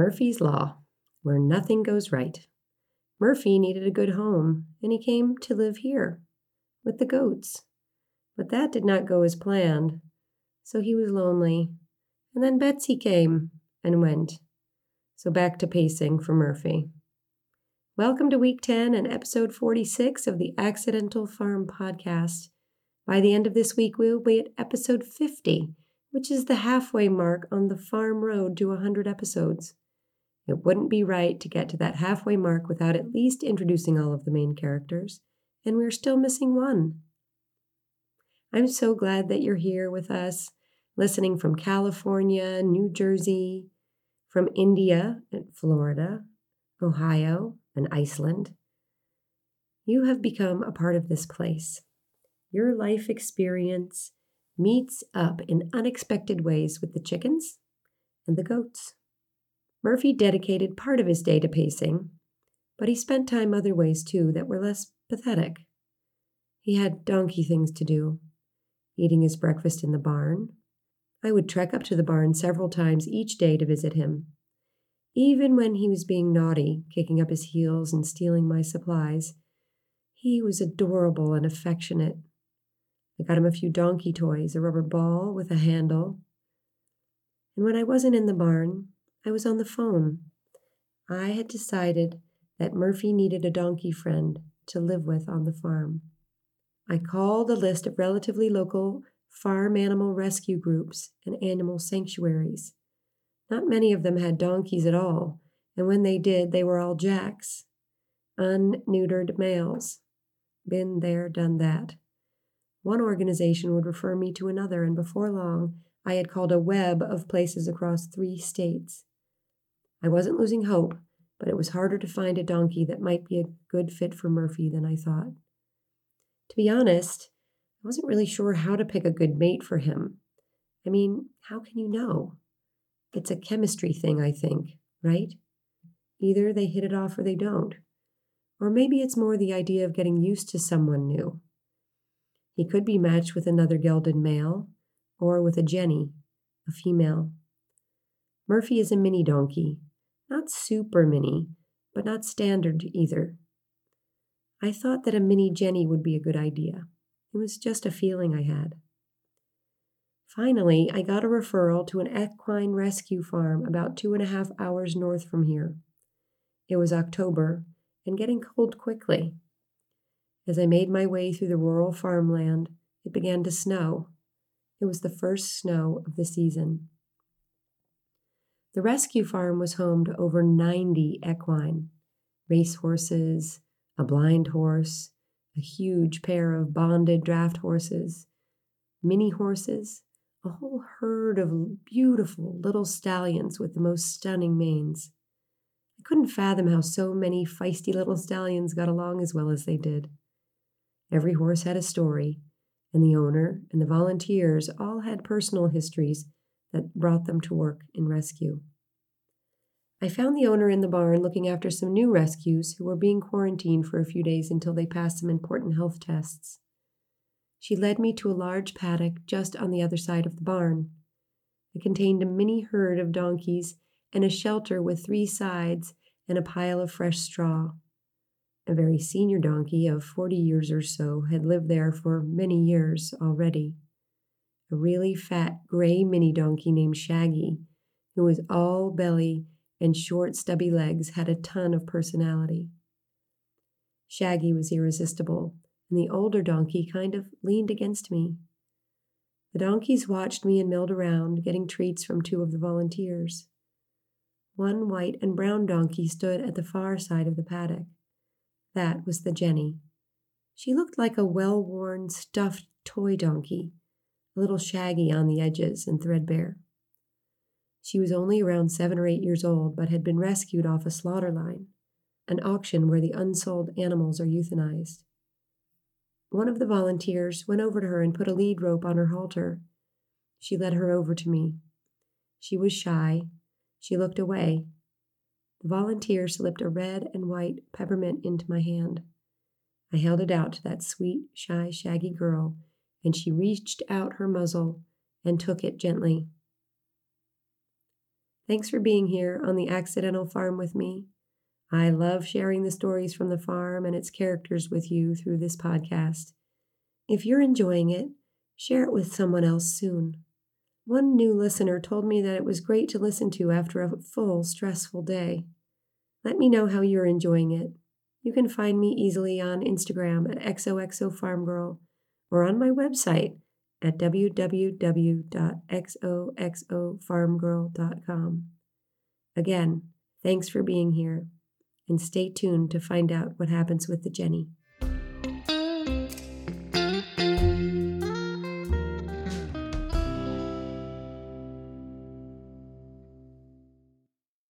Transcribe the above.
Murphy's Law, where nothing goes right. Murphy needed a good home, and he came to live here with the goats. But that did not go as planned, so he was lonely. And then Betsy came and went. So back to pacing for Murphy. Welcome to week 10 and episode 46 of the Accidental Farm Podcast. By the end of this week, we will be at episode 50, which is the halfway mark on the farm road to 100 episodes. It wouldn't be right to get to that halfway mark without at least introducing all of the main characters, and we're still missing one. I'm so glad that you're here with us, listening from California, New Jersey, from India and Florida, Ohio, and Iceland. You have become a part of this place. Your life experience meets up in unexpected ways with the chickens and the goats. Murphy dedicated part of his day to pacing, but he spent time other ways too that were less pathetic. He had donkey things to do, eating his breakfast in the barn. I would trek up to the barn several times each day to visit him. Even when he was being naughty, kicking up his heels and stealing my supplies, he was adorable and affectionate. I got him a few donkey toys, a rubber ball with a handle. And when I wasn't in the barn, I was on the phone. I had decided that Murphy needed a donkey friend to live with on the farm. I called a list of relatively local farm animal rescue groups and animal sanctuaries. Not many of them had donkeys at all, and when they did, they were all jacks, unneutered males. Been there, done that. One organization would refer me to another, and before long, I had called a web of places across three states. I wasn't losing hope, but it was harder to find a donkey that might be a good fit for Murphy than I thought. To be honest, I wasn't really sure how to pick a good mate for him. I mean, how can you know? It's a chemistry thing, I think, right? Either they hit it off or they don't. Or maybe it's more the idea of getting used to someone new. He could be matched with another gelded male, or with a Jenny, a female. Murphy is a mini donkey, not super mini, but not standard either. I thought that a mini Jenny would be a good idea. It was just a feeling I had. Finally, I got a referral to an equine rescue farm about two and a half hours north from here. It was October and getting cold quickly. As I made my way through the rural farmland, it began to snow. It was the first snow of the season. The rescue farm was home to over 90 equine race horses, a blind horse, a huge pair of bonded draft horses, mini horses, a whole herd of beautiful little stallions with the most stunning manes. I couldn't fathom how so many feisty little stallions got along as well as they did. Every horse had a story, and the owner and the volunteers all had personal histories that brought them to work in rescue. I found the owner in the barn looking after some new rescues who were being quarantined for a few days until they passed some important health tests. She led me to a large paddock just on the other side of the barn. It contained a mini herd of donkeys and a shelter with three sides and a pile of fresh straw. A very senior donkey of 40 years or so had lived there for many years already. A really fat gray mini donkey named Shaggy, who was all belly and short, stubby legs, had a ton of personality. Shaggy was irresistible, and the older donkey kind of leaned against me. The donkeys watched me and milled around, getting treats from two of the volunteers. One white and brown donkey stood at the far side of the paddock. That was the Jenny. She looked like a well worn, stuffed toy donkey, a little shaggy on the edges and threadbare. She was only around seven or eight years old, but had been rescued off a slaughter line, an auction where the unsold animals are euthanized. One of the volunteers went over to her and put a lead rope on her halter. She led her over to me. She was shy. She looked away. The volunteer slipped a red and white peppermint into my hand. I held it out to that sweet, shy, shaggy girl, and she reached out her muzzle and took it gently. Thanks for being here on the Accidental Farm with me. I love sharing the stories from the farm and its characters with you through this podcast. If you're enjoying it, share it with someone else soon. One new listener told me that it was great to listen to after a full, stressful day. Let me know how you're enjoying it. You can find me easily on Instagram at XOXOFarmGirl or on my website at www.xoxofarmgirl.com. Again, thanks for being here, and stay tuned to find out what happens with the Jenny.